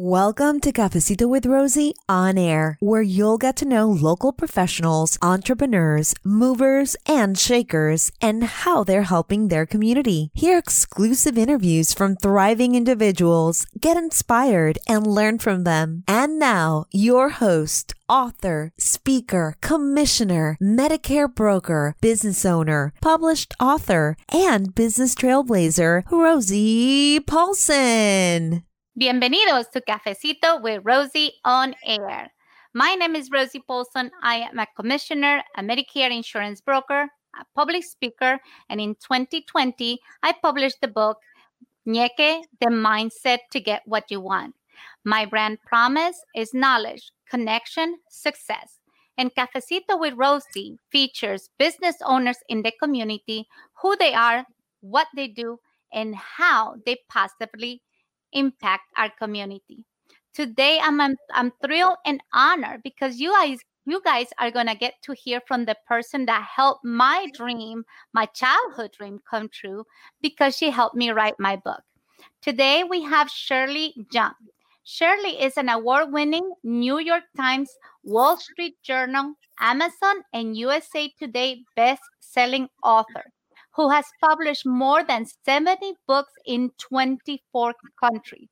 Welcome to Cafecito with Rosie on air, where you'll get to know local professionals, entrepreneurs, movers, and shakers, and how they're helping their community. Hear exclusive interviews from thriving individuals, get inspired, and learn from them. And now, your host, author, speaker, commissioner, Medicare broker, business owner, published author, and business trailblazer, Rosie Paulson. Bienvenidos to Cafecito with Rosie on Air. My name is Rosie Paulson. I am a commissioner, a Medicare insurance broker, a public speaker, and in 2020, I published the book Ñeque, the Mindset to Get What You Want. My brand promise is knowledge, connection, success. And Cafecito with Rosie features business owners in the community, who they are, what they do, and how they positively impact our community. Today, I'm, I'm, I'm thrilled and honored because you guys you guys are going to get to hear from the person that helped my dream, my childhood dream come true because she helped me write my book. Today, we have Shirley Jump. Shirley is an award winning New York Times, Wall Street Journal, Amazon, and USA Today best selling author who has published more than 70 books in 24 countries.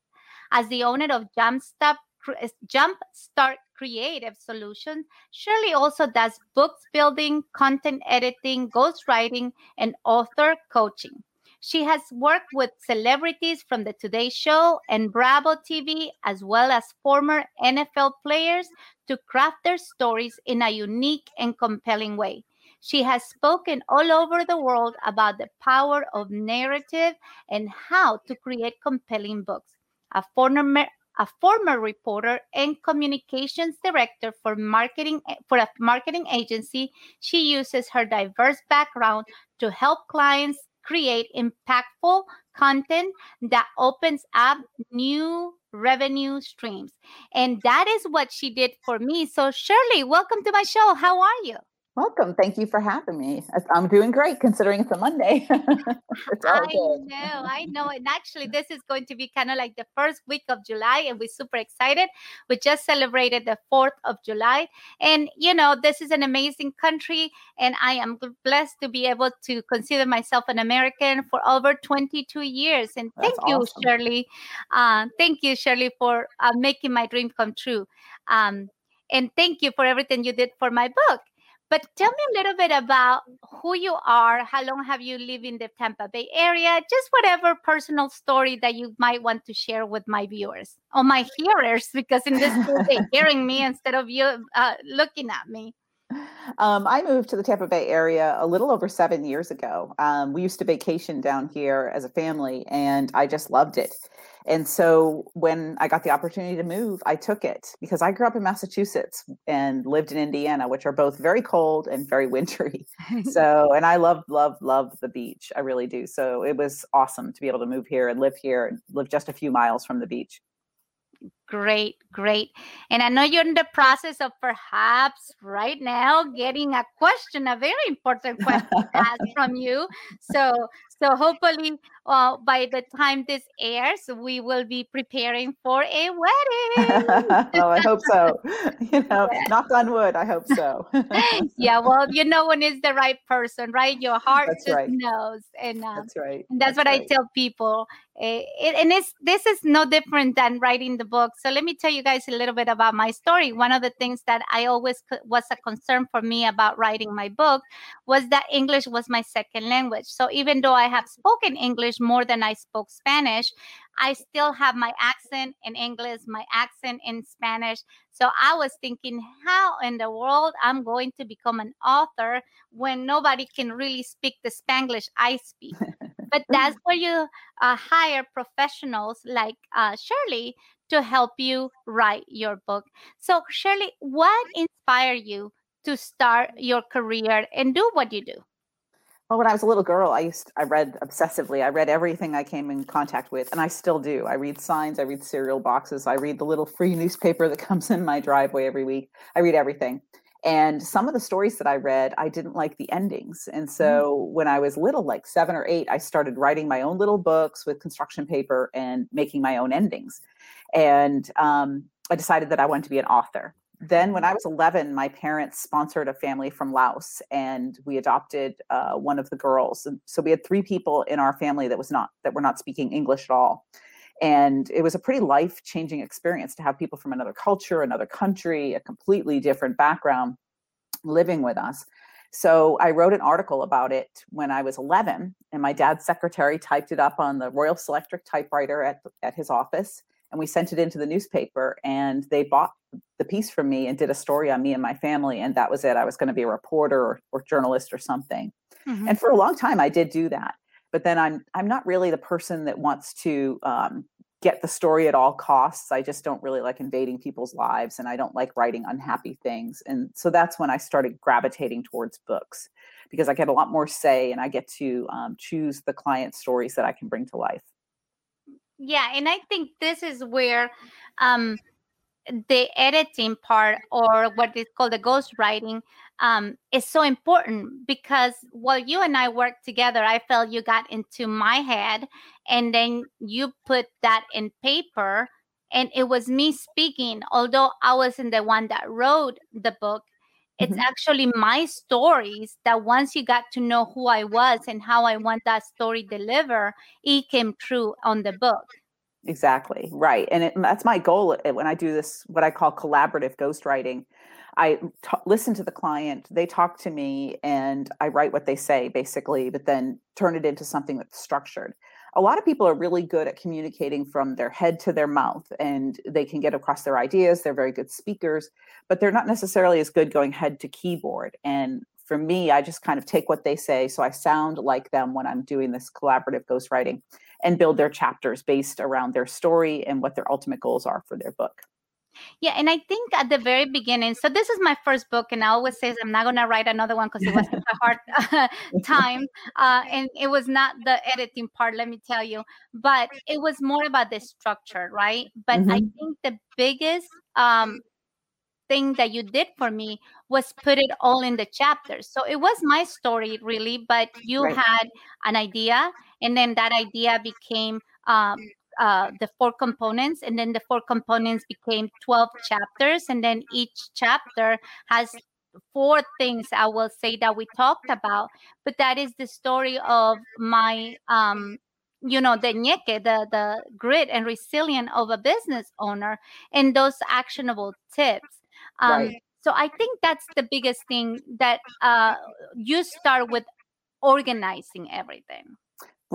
As the owner of Jumpstart, eh, Jumpstart Creative Solutions, Shirley also does books building, content editing, ghostwriting, and author coaching. She has worked with celebrities from the Today Show and Bravo TV, as well as former NFL players, to craft their stories in a unique and compelling way. She has spoken all over the world about the power of narrative and how to create compelling books. A former a former reporter and communications director for marketing for a marketing agency, she uses her diverse background to help clients create impactful content that opens up new revenue streams. And that is what she did for me. So Shirley, welcome to my show. How are you? Welcome. Thank you for having me. I'm doing great considering it's a Monday. it's I good. know, I know. And actually, this is going to be kind of like the first week of July, and we're super excited. We just celebrated the 4th of July. And, you know, this is an amazing country, and I am blessed to be able to consider myself an American for over 22 years. And thank That's you, awesome. Shirley. Uh, thank you, Shirley, for uh, making my dream come true. Um, and thank you for everything you did for my book. But tell me a little bit about who you are. How long have you lived in the Tampa Bay area? Just whatever personal story that you might want to share with my viewers or my hearers, because in this case, they're hearing me instead of you uh, looking at me. Um, I moved to the Tampa Bay area a little over seven years ago. Um, we used to vacation down here as a family, and I just loved it. And so when I got the opportunity to move, I took it because I grew up in Massachusetts and lived in Indiana, which are both very cold and very wintry. so, and I love, love, love the beach. I really do. So it was awesome to be able to move here and live here and live just a few miles from the beach. Great, great. And I know you're in the process of perhaps right now getting a question, a very important question asked from you. So, so hopefully, uh, by the time this airs, we will be preparing for a wedding. oh, I hope so. You know, yeah. knock on wood. I hope so. yeah, well, you know when is the right person, right? Your heart that's just right. knows, and um, that's right. And that's, that's what right. I tell people. It, and it's this is no different than writing the book. So let me tell you guys a little bit about my story. One of the things that I always was a concern for me about writing my book was that English was my second language. So even though I have spoken English more than I spoke Spanish, I still have my accent in English, my accent in Spanish. So I was thinking, how in the world I'm going to become an author when nobody can really speak the Spanglish I speak? but that's where you uh, hire professionals like uh, Shirley to help you write your book. So, Shirley, what inspired you to start your career and do what you do? Well, when I was a little girl, I used I read obsessively. I read everything I came in contact with, and I still do. I read signs, I read cereal boxes, I read the little free newspaper that comes in my driveway every week. I read everything. And some of the stories that I read, I didn't like the endings. And mm. so mm-hmm. when I was little, like seven or eight, I started writing my own little books with construction paper and making my own endings. And um, I decided that I wanted to be an author. Then, when I was 11, my parents sponsored a family from Laos, and we adopted uh, one of the girls. And so we had three people in our family that was not that were not speaking English at all and it was a pretty life changing experience to have people from another culture another country a completely different background living with us. So i wrote an article about it when i was 11 and my dad's secretary typed it up on the royal selectric typewriter at, at his office and we sent it into the newspaper and they bought the piece from me and did a story on me and my family and that was it. I was going to be a reporter or, or journalist or something. Mm-hmm. and for a long time i did do that but then i'm i'm not really the person that wants to um, get the story at all costs. I just don't really like invading people's lives and i don't like writing unhappy things and so that's when i started gravitating towards books because i get a lot more say and i get to um, choose the client stories that i can bring to life. Yeah and i think this is where um, the editing part or what is called the ghostwriting um, is so important because while you and I worked together, I felt you got into my head and then you put that in paper and it was me speaking. Although I wasn't the one that wrote the book, it's mm-hmm. actually my stories that once you got to know who I was and how I want that story delivered, it came true on the book. Exactly. Right. And it, that's my goal when I do this, what I call collaborative ghostwriting. I t- listen to the client, they talk to me, and I write what they say basically, but then turn it into something that's structured. A lot of people are really good at communicating from their head to their mouth, and they can get across their ideas. They're very good speakers, but they're not necessarily as good going head to keyboard. And for me, I just kind of take what they say so I sound like them when I'm doing this collaborative ghostwriting and build their chapters based around their story and what their ultimate goals are for their book. Yeah, and I think at the very beginning, so this is my first book, and I always say I'm not going to write another one because it was a hard uh, time, uh, and it was not the editing part, let me tell you, but it was more about the structure, right? But mm-hmm. I think the biggest um, thing that you did for me was put it all in the chapters. So it was my story really, but you right. had an idea, and then that idea became um, uh, the four components, and then the four components became 12 chapters, and then each chapter has four things I will say that we talked about, but that is the story of my um, you know the ñeque, the the grit and resilience of a business owner and those actionable tips um, right. So I think that's the biggest thing that uh, you start with organizing everything.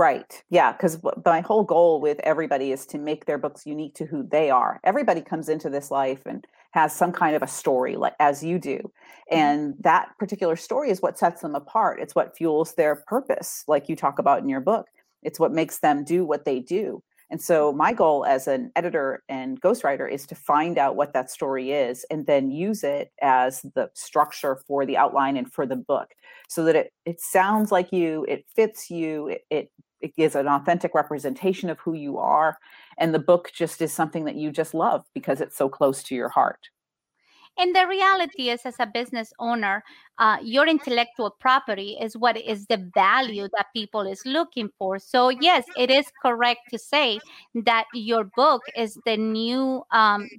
Right. Yeah. Because my whole goal with everybody is to make their books unique to who they are. Everybody comes into this life and has some kind of a story, like as you do. Mm-hmm. And that particular story is what sets them apart. It's what fuels their purpose, like you talk about in your book. It's what makes them do what they do. And so my goal as an editor and ghostwriter is to find out what that story is and then use it as the structure for the outline and for the book so that it, it sounds like you, it fits you, it, it, it gives an authentic representation of who you are. And the book just is something that you just love because it's so close to your heart. And the reality is, as a business owner, uh, your intellectual property is what is the value that people is looking for. So yes, it is correct to say that your book is the new um,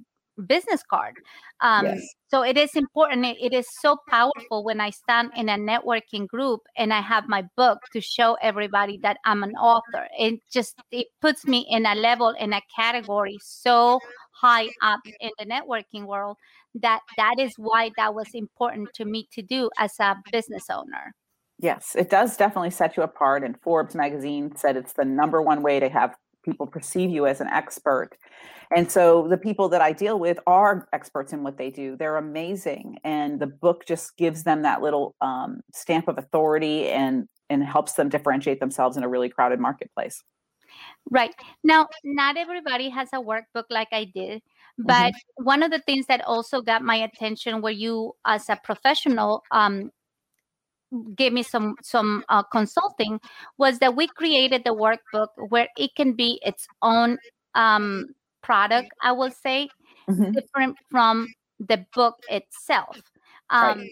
business card. Um, yes. So it is important. It, it is so powerful when I stand in a networking group and I have my book to show everybody that I'm an author. It just it puts me in a level in a category so high up in the networking world that that is why that was important to me to do as a business owner yes it does definitely set you apart and forbes magazine said it's the number one way to have people perceive you as an expert and so the people that i deal with are experts in what they do they're amazing and the book just gives them that little um, stamp of authority and and helps them differentiate themselves in a really crowded marketplace Right. Now, not everybody has a workbook like I did, but mm-hmm. one of the things that also got my attention were you as a professional um gave me some some uh, consulting was that we created the workbook where it can be its own um product, I will say, mm-hmm. different from the book itself. Um right.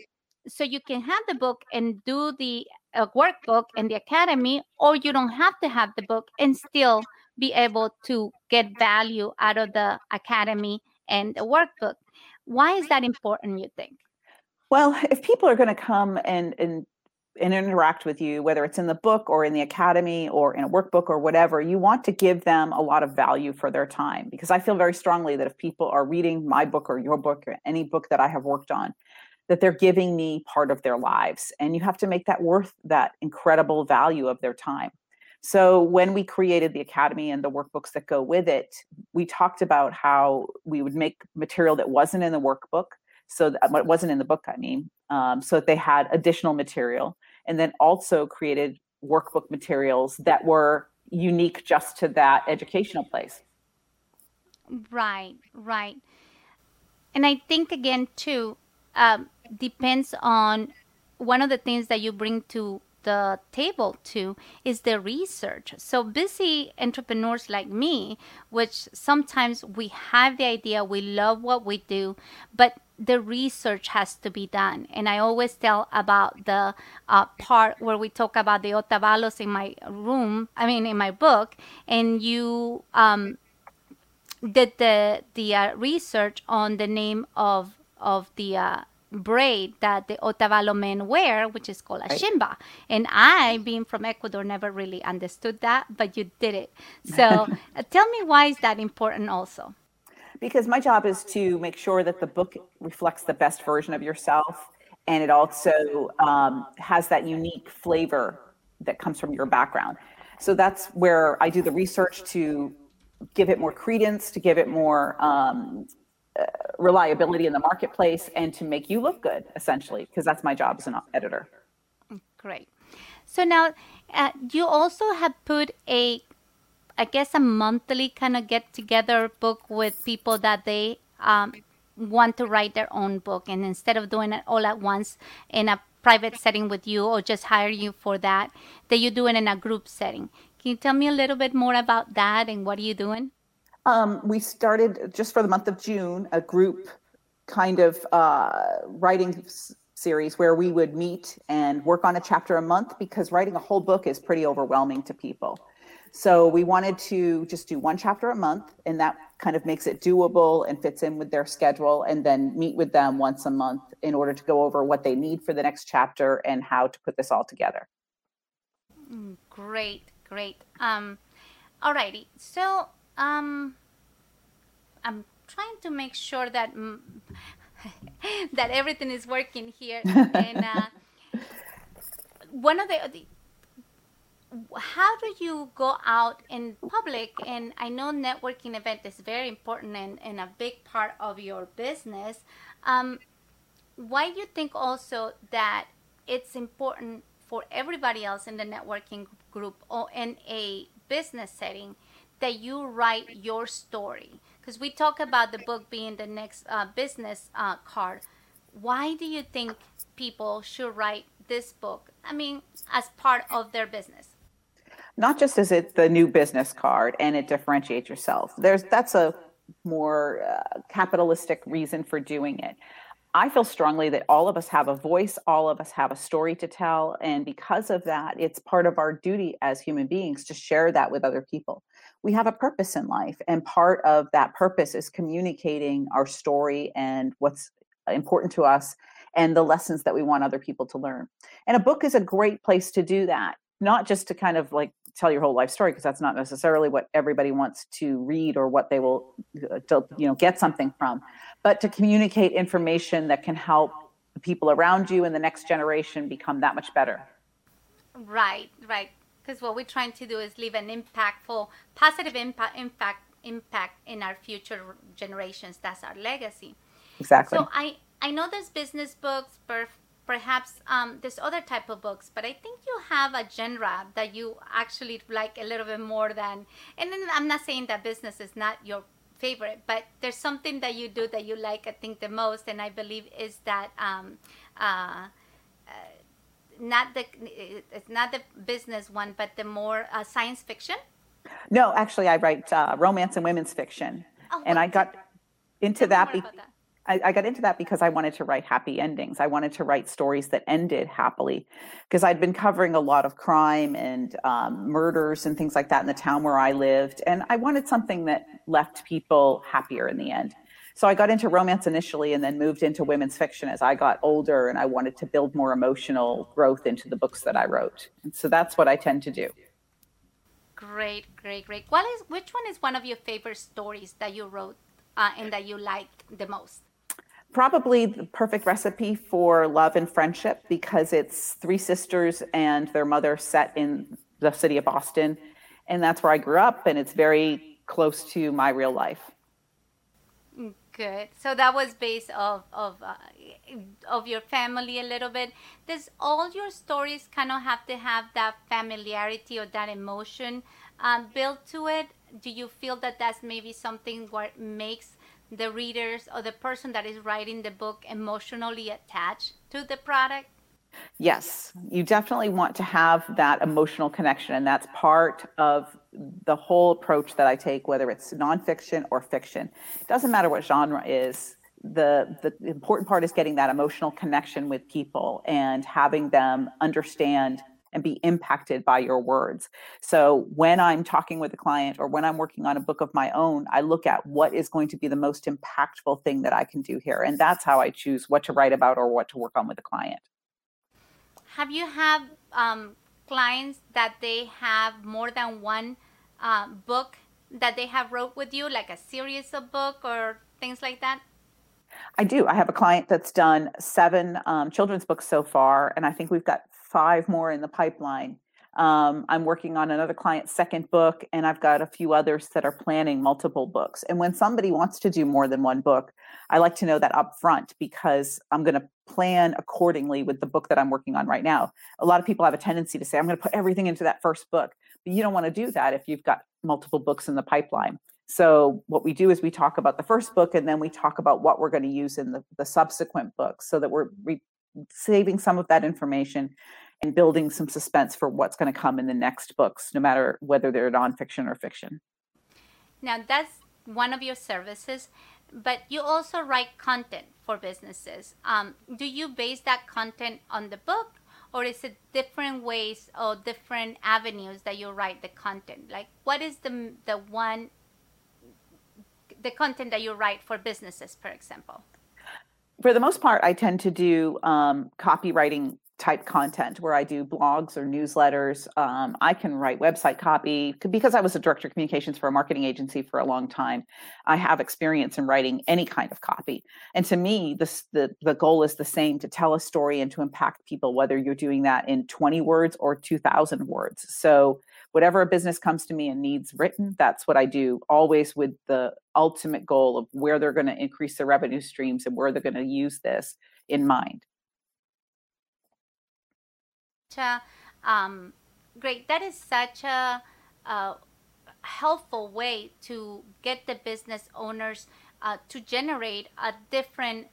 so you can have the book and do the a workbook in the academy, or you don't have to have the book and still be able to get value out of the academy and the workbook. Why is that important, you think? Well, if people are going to come and, and and interact with you, whether it's in the book or in the academy or in a workbook or whatever, you want to give them a lot of value for their time. Because I feel very strongly that if people are reading my book or your book or any book that I have worked on, that they're giving me part of their lives. And you have to make that worth that incredible value of their time. So when we created the academy and the workbooks that go with it, we talked about how we would make material that wasn't in the workbook so that what wasn't in the book i mean um, so that they had additional material and then also created workbook materials that were unique just to that educational place. Right right. And i think again too um, depends on one of the things that you bring to the table to is the research. So busy entrepreneurs like me, which sometimes we have the idea, we love what we do, but the research has to be done. And I always tell about the uh, part where we talk about the otavalos in my room, I mean, in my book, and you um, did the, the uh, research on the name of, of the uh, braid that the Otavalo men wear, which is called a shimba. And I, being from Ecuador, never really understood that, but you did it. So uh, tell me why is that important also? Because my job is to make sure that the book reflects the best version of yourself. And it also um, has that unique flavor that comes from your background. So that's where I do the research to give it more credence, to give it more um, reliability in the marketplace and to make you look good essentially because that's my job as an editor. Great. So now uh, you also have put a i guess a monthly kind of get together book with people that they um, want to write their own book? And instead of doing it all at once in a private setting with you or just hire you for that that you do it in a group setting. Can you tell me a little bit more about that and what are you doing um, we started just for the month of June a group kind of uh, writing s- series where we would meet and work on a chapter a month because writing a whole book is pretty overwhelming to people. So we wanted to just do one chapter a month, and that kind of makes it doable and fits in with their schedule, and then meet with them once a month in order to go over what they need for the next chapter and how to put this all together. Mm, great, great. Um, alrighty. So um, I'm trying to make sure that that everything is working here. and uh, one of the, the how do you go out in public and i know networking event is very important and, and a big part of your business um, why do you think also that it's important for everybody else in the networking group or in a business setting that you write your story. Because we talk about the book being the next uh, business uh, card. Why do you think people should write this book? I mean as part of their business. Not just as it the new business card and it differentiates yourself. There's that's a more uh, capitalistic reason for doing it. I feel strongly that all of us have a voice, all of us have a story to tell. And because of that, it's part of our duty as human beings to share that with other people we have a purpose in life and part of that purpose is communicating our story and what's important to us and the lessons that we want other people to learn. And a book is a great place to do that not just to kind of like tell your whole life story because that's not necessarily what everybody wants to read or what they will uh, you know get something from but to communicate information that can help the people around you and the next generation become that much better. Right right because what we're trying to do is leave an impactful, positive impact, impact, impact in our future generations. That's our legacy. Exactly. So I, I know there's business books, per, perhaps um, there's other type of books, but I think you have a genre that you actually like a little bit more than. And then I'm not saying that business is not your favorite, but there's something that you do that you like, I think, the most, and I believe is that. Um, uh, not the it's not the business one, but the more uh, science fiction. No, actually, I write uh, romance and women's fiction, oh, and I got into that, be- that, I, I, got into that because I wanted to write happy endings. I wanted to write stories that ended happily because I'd been covering a lot of crime and um, murders and things like that in the town where I lived. And I wanted something that left people happier in the end. So I got into romance initially and then moved into women's fiction as I got older and I wanted to build more emotional growth into the books that I wrote. And so that's what I tend to do. Great, great, great. What is which one is one of your favorite stories that you wrote uh, and that you liked the most? Probably the perfect recipe for love and friendship because it's three sisters and their mother set in the city of Boston. And that's where I grew up, and it's very close to my real life. Good. So that was based of of uh, of your family a little bit. Does all your stories kind of have to have that familiarity or that emotion um, built to it? Do you feel that that's maybe something what makes the readers or the person that is writing the book emotionally attached to the product? Yes, you definitely want to have that emotional connection, and that's part of the whole approach that I take, whether it's nonfiction or fiction. It doesn't matter what genre is. The, the important part is getting that emotional connection with people and having them understand and be impacted by your words. So when I'm talking with a client or when I'm working on a book of my own, I look at what is going to be the most impactful thing that I can do here. And that's how I choose what to write about or what to work on with a client. Have you had um, clients that they have more than one uh, book that they have wrote with you, like a series of book or things like that? I do. I have a client that's done seven um, children's books so far, and I think we've got five more in the pipeline. Um, I'm working on another client's second book, and I've got a few others that are planning multiple books. And when somebody wants to do more than one book, I like to know that up front because I'm going to plan accordingly with the book that I'm working on right now. A lot of people have a tendency to say, I'm going to put everything into that first book. But you don't want to do that if you've got multiple books in the pipeline. So what we do is we talk about the first book and then we talk about what we're going to use in the, the subsequent books so that we're re- saving some of that information and building some suspense for what's going to come in the next books, no matter whether they're nonfiction or fiction. Now, that's one of your services, but you also write content for businesses. Um, do you base that content on the book, or is it different ways or different avenues that you write the content? Like, what is the the one the content that you write for businesses, for example? For the most part, I tend to do um, copywriting type content where I do blogs or newsletters. Um, I can write website copy because I was a director of communications for a marketing agency for a long time. I have experience in writing any kind of copy. And to me, this, the, the goal is the same to tell a story and to impact people, whether you're doing that in 20 words or 2,000 words. So, whatever a business comes to me and needs written, that's what I do, always with the ultimate goal of where they're going to increase their revenue streams and where they're going to use this in mind a um, great. That is such a, a, helpful way to get the business owners uh, to generate a different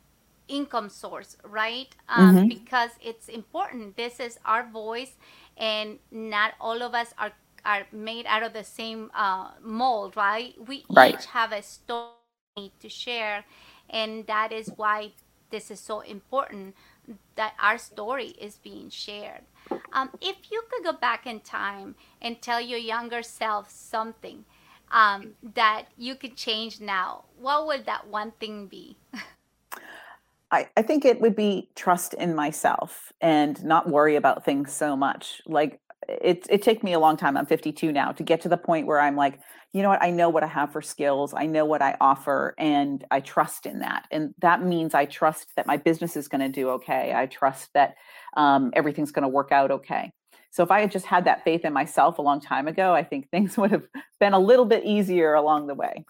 income source, right? Um, mm-hmm. Because it's important. This is our voice, and not all of us are are made out of the same uh, mold, right? We right. each have a story to share, and that is why this is so important that our story is being shared. Um, if you could go back in time and tell your younger self something um, that you could change now, what would that one thing be? I, I think it would be trust in myself and not worry about things so much. Like it it took me a long time. I'm 52 now to get to the point where I'm like, you know what? I know what I have for skills. I know what I offer, and I trust in that. And that means I trust that my business is going to do okay. I trust that um, everything's going to work out okay. So if I had just had that faith in myself a long time ago, I think things would have been a little bit easier along the way.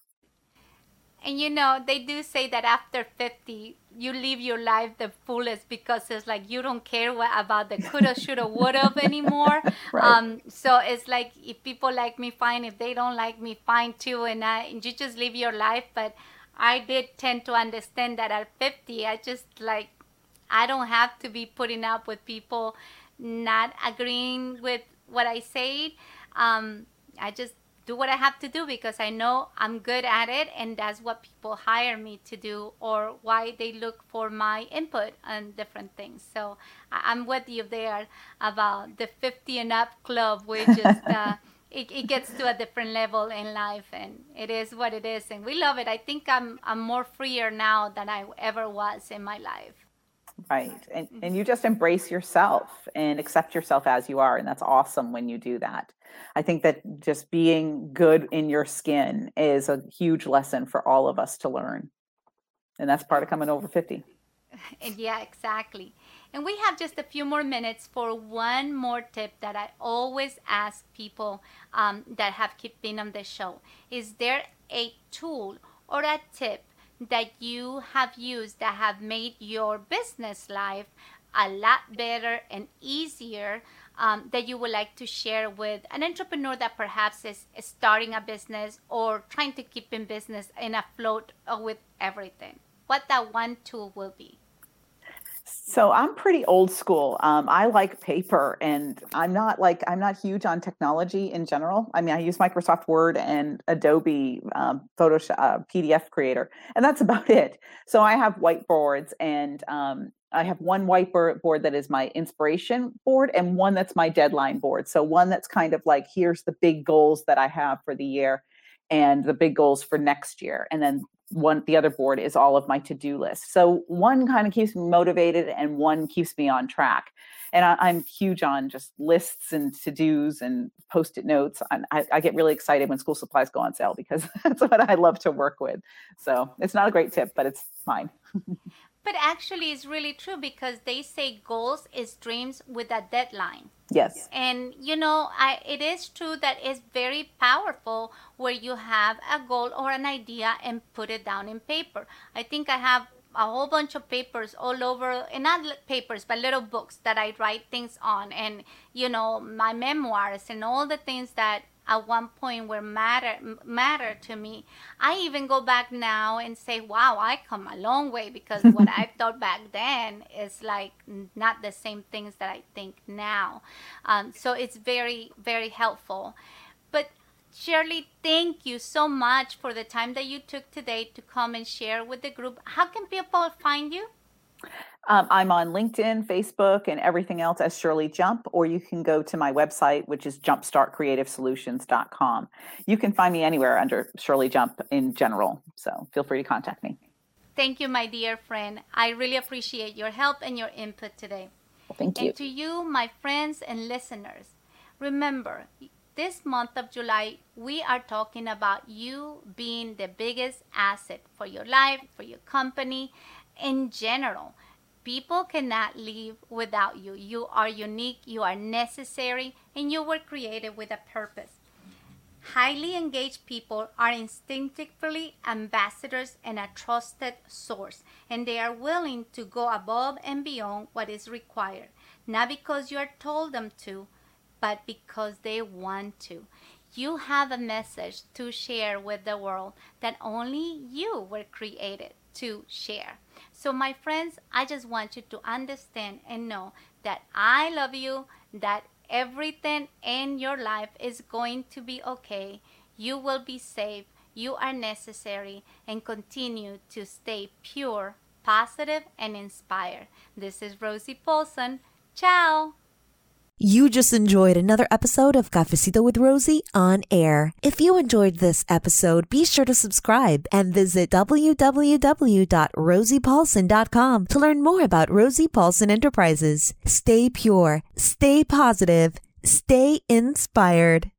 And you know, they do say that after 50, you live your life the fullest because it's like you don't care what, about the coulda, shoulda, woulda anymore. right. Um, so it's like if people like me, fine. If they don't like me, fine too. And, I, and you just live your life. But I did tend to understand that at 50, I just like, I don't have to be putting up with people not agreeing with what I say. Um, I just do what I have to do because I know I'm good at it and that's what people hire me to do or why they look for my input on different things. So I'm with you there about the 50 and up club, which is uh, it, it gets to a different level in life and it is what it is and we love it. I think I'm I'm more freer now than I ever was in my life. Right. And, and you just embrace yourself and accept yourself as you are. And that's awesome when you do that. I think that just being good in your skin is a huge lesson for all of us to learn. And that's part of coming over 50. And yeah, exactly. And we have just a few more minutes for one more tip that I always ask people um, that have kept been on the show. Is there a tool or a tip that you have used that have made your business life a lot better and easier um, that you would like to share with an entrepreneur that perhaps is, starting a business or trying to keep in business in afloat with everything? What that one tool will be? So I'm pretty old school. Um, I like paper, and I'm not like I'm not huge on technology in general. I mean, I use Microsoft Word and Adobe um, Photoshop uh, PDF Creator, and that's about it. So I have whiteboards, and um, I have one whiteboard that is my inspiration board, and one that's my deadline board. So one that's kind of like here's the big goals that I have for the year, and the big goals for next year, and then one the other board is all of my to-do list. So one kind of keeps me motivated and one keeps me on track. And I, am huge on just lists and to-dos and post-it notes. I, I get really excited when school supplies go on sale because that's what i love to work with. So it's not a great tip but it's fine but actually it's really true because they say goals is dreams with a deadline Yes. And you know, I it is true that it's very powerful where you have a goal or an idea and put it down in paper. I think I have a whole bunch of papers all over and not papers but little books that i write things on and you know my memoirs and all the things that at one point were matter matter to me. I even go back now and say, "Wow, I come a long way," because what I thought back then is like not the same things that I think now. Um, so it's very very helpful. But Shirley, thank you so much for the time that you took today to come and share with the group. How can people find you? Um, I'm on LinkedIn, Facebook, and everything else as Shirley Jump, or you can go to my website, which is jumpstartcreativesolutions.com. You can find me anywhere under Shirley Jump in general. So feel free to contact me. Thank you, my dear friend. I really appreciate your help and your input today. Well, thank you. And to you, my friends and listeners, remember, this month of July, we are talking about you being the biggest asset for your life, for your company, in general. People cannot live without you. You are unique, you are necessary, and you were created with a purpose. Highly engaged people are instinctively ambassadors and a trusted source, and they are willing to go above and beyond what is required, not because you are told them to, but because they want to. You have a message to share with the world that only you were created to share. So, my friends, I just want you to understand and know that I love you, that everything in your life is going to be okay. You will be safe. You are necessary and continue to stay pure, positive, and inspired. This is Rosie Paulson. Ciao. You just enjoyed another episode of Cafecito with Rosie on air. If you enjoyed this episode, be sure to subscribe and visit www.rosiepaulson.com to learn more about Rosie Paulson Enterprises. Stay pure, stay positive, stay inspired.